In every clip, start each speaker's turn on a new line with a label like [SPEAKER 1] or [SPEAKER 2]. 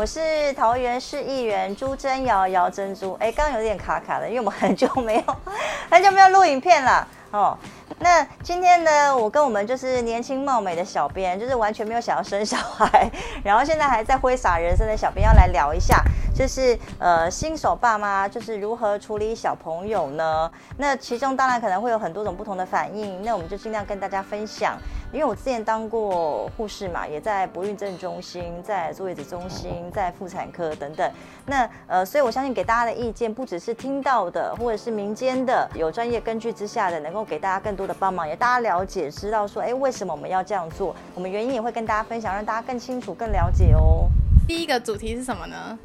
[SPEAKER 1] 我是桃园市议员朱珍瑶瑶珍珠。哎，刚刚有点卡卡的，因为我们很久没有 很久没有录影片了哦。那今天呢，我跟我们就是年轻貌美的小编，就是完全没有想要生小孩，然后现在还在挥洒人生的小编，要来聊一下，就是呃新手爸妈就是如何处理小朋友呢？那其中当然可能会有很多种不同的反应，那我们就尽量跟大家分享。因为我之前当过护士嘛，也在不孕症中心、在坐月子中心、在妇产科等等。那呃，所以我相信给大家的意见，不只是听到的，或者是民间的，有专业根据之下的，能够给大家更多的帮忙，也大家了解知道说，哎，为什么我们要这样做？我们原因也会跟大家分享，让大家更清楚、更了解哦。
[SPEAKER 2] 第一个主题是什么呢？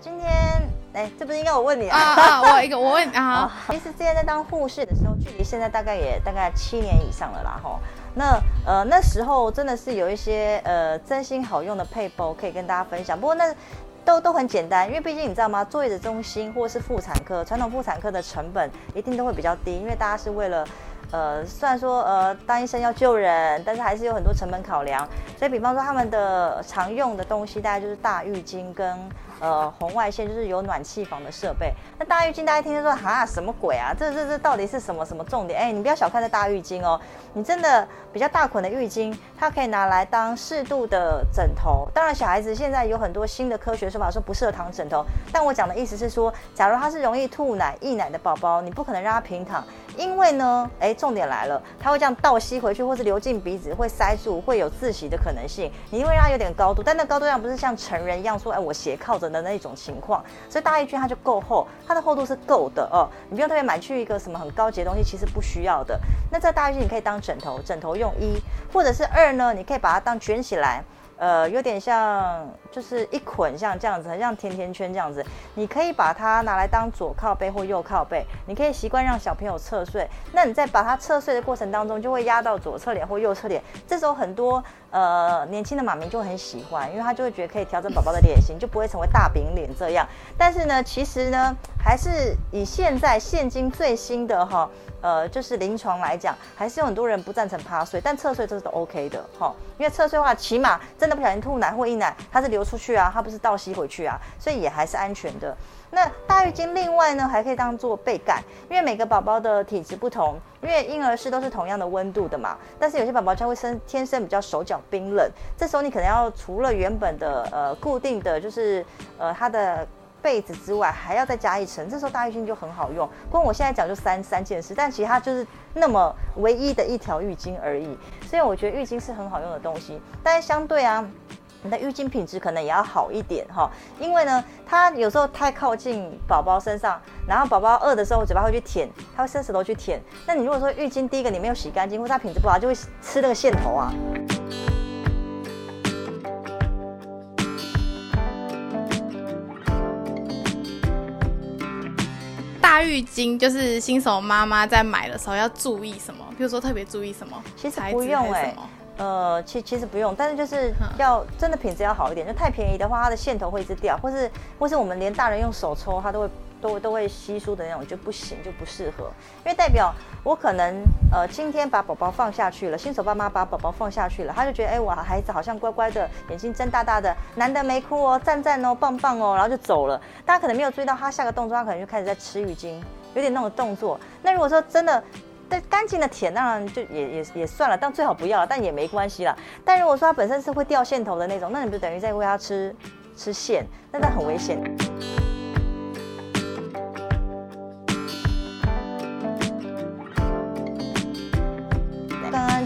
[SPEAKER 1] 今天，哎，这不是应该我问你
[SPEAKER 2] 啊？啊，我一个，我问啊。
[SPEAKER 1] 其实之前在当护士的时候，距离现在大概也大概七年以上了啦，吼。那呃那时候真的是有一些呃真心好用的配包可以跟大家分享，不过那都都很简单，因为毕竟你知道吗？坐月子中心或是妇产科，传统妇产科的成本一定都会比较低，因为大家是为了呃虽然说呃当医生要救人，但是还是有很多成本考量，所以比方说他们的常用的东西大概就是大浴巾跟。呃，红外线就是有暖气房的设备。那大浴巾，大家听就说哈，什么鬼啊？这这这到底是什么什么重点？哎，你不要小看这大浴巾哦。你真的比较大捆的浴巾，它可以拿来当适度的枕头。当然，小孩子现在有很多新的科学说法，说不适合躺枕头。但我讲的意思是说，假如他是容易吐奶、溢奶的宝宝，你不可能让他平躺。因为呢，哎，重点来了，它会这样倒吸回去，或是流进鼻子，会塞住，会有窒息的可能性。你因为让它有点高度，但那高度上不是像成人一样说，哎，我斜靠着的那种情况，所以大一圈它就够厚，它的厚度是够的哦。你不用特别买去一个什么很高级的东西，其实不需要的。那在大一圈你可以当枕头，枕头用一，或者是二呢，你可以把它当卷起来。呃，有点像，就是一捆像这样子，很像甜甜圈这样子。你可以把它拿来当左靠背或右靠背，你可以习惯让小朋友侧睡。那你在把它侧睡的过程当中，就会压到左侧脸或右侧脸。这时候很多呃年轻的妈咪就很喜欢，因为他就会觉得可以调整宝宝的脸型，就不会成为大饼脸这样。但是呢，其实呢，还是以现在现今最新的哈。呃，就是临床来讲，还是有很多人不赞成趴睡，但侧睡这是都 OK 的哈。因为侧睡的话，起码真的不小心吐奶或溢奶，它是流出去啊，它不是倒吸回去啊，所以也还是安全的。那大浴巾另外呢，还可以当做被盖，因为每个宝宝的体质不同，因为婴儿室都是同样的温度的嘛，但是有些宝宝就会生天生比较手脚冰冷，这时候你可能要除了原本的呃固定的就是呃它的。被子之外还要再加一层，这时候大浴巾就很好用。光我现在讲就三三件事，但其他就是那么唯一的一条浴巾而已。所以我觉得浴巾是很好用的东西，但是相对啊，你的浴巾品质可能也要好一点哈，因为呢，它有时候太靠近宝宝身上，然后宝宝饿的时候嘴巴会去舔，它会伸舌头去舔。那你如果说浴巾第一个你没有洗干净，或者它品质不好，就会吃那个线头啊。
[SPEAKER 2] 大浴巾就是新手妈妈在买的时候要注意什么？比如说特别注意什么？
[SPEAKER 1] 其实不用哎，呃，其其实不用，但是就是要真的品质要好一点，就太便宜的话，它的线头会一直掉，或是或是我们连大人用手抽，它都会。都都会稀疏的那种就不行，就不适合，因为代表我可能呃今天把宝宝放下去了，新手爸妈把宝宝放下去了，他就觉得哎我孩子好像乖乖的，眼睛睁大大的，难得没哭哦，赞赞哦，棒棒哦，然后就走了。大家可能没有注意到他下个动作，他可能就开始在吃浴巾，有点那种动作。那如果说真的，但干净的舔当然就也也也算了，但最好不要了，但也没关系啦。但如果说他本身是会掉线头的那种，那你不等于在喂他吃吃线，那那很危险。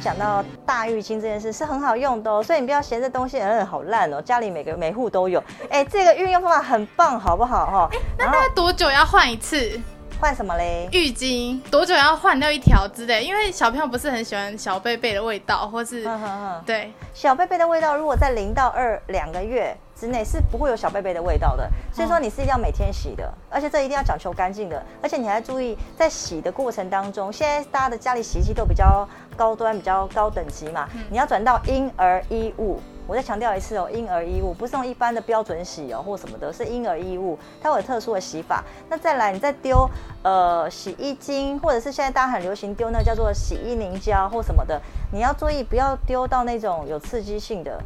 [SPEAKER 1] 讲到大浴巾这件事是很好用的哦，所以你不要嫌这东西嗯好烂哦，家里每个每户都有。哎，这个运用方法很棒，好不好哈？
[SPEAKER 2] 那大概多久要换一次？
[SPEAKER 1] 换什么嘞？
[SPEAKER 2] 浴巾多久要换掉一条之类？因为小朋友不是很喜欢小贝贝的味道，或是对
[SPEAKER 1] 小贝贝的味道，如果在零到二两个月。之内是不会有小贝贝的味道的，所以说你是一定要每天洗的，而且这一定要讲求干净的，而且你还注意在洗的过程当中，现在大家的家里洗衣机都比较高端、比较高等级嘛，你要转到婴儿衣物，我再强调一次哦，婴儿衣物不是用一般的标准洗哦或什么的，是婴儿衣物，它有特殊的洗法。那再来，你再丢呃洗衣精，或者是现在大家很流行丢那叫做洗衣凝胶或什么的，你要注意不要丢到那种有刺激性的。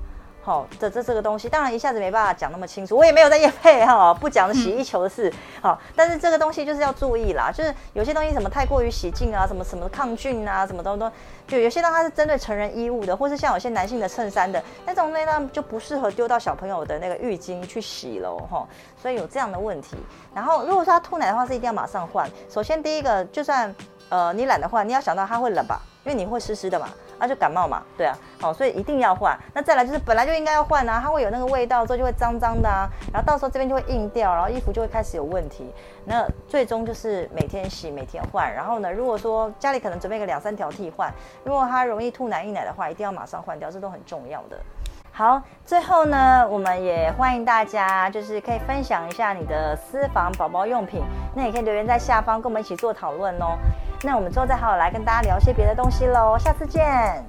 [SPEAKER 1] 好，这这这个东西，当然一下子没办法讲那么清楚，我也没有在夜配哈，不讲洗衣球的事，好，但是这个东西就是要注意啦，就是有些东西什么太过于洗净啊，什么什么抗菌啊，什么东东，就有些东西它是针对成人衣物的，或是像有些男性的衬衫的那种内呢，就不适合丢到小朋友的那个浴巾去洗喽，哈，所以有这样的问题。然后如果说他吐奶的话，是一定要马上换。首先第一个，就算呃你懒得换，你要想到他会冷吧，因为你会湿湿的嘛。那就感冒嘛，对啊，好，所以一定要换。那再来就是本来就应该要换啊，它会有那个味道，之后就会脏脏的啊，然后到时候这边就会硬掉，然后衣服就会开始有问题。那最终就是每天洗，每天换。然后呢，如果说家里可能准备个两三条替换，如果它容易吐奶、溢奶的话，一定要马上换掉，这都很重要的。好，最后呢，我们也欢迎大家，就是可以分享一下你的私房宝宝用品，那也可以留言在下方，跟我们一起做讨论哦。那我们之后再好好来跟大家聊些别的东西喽，下次见。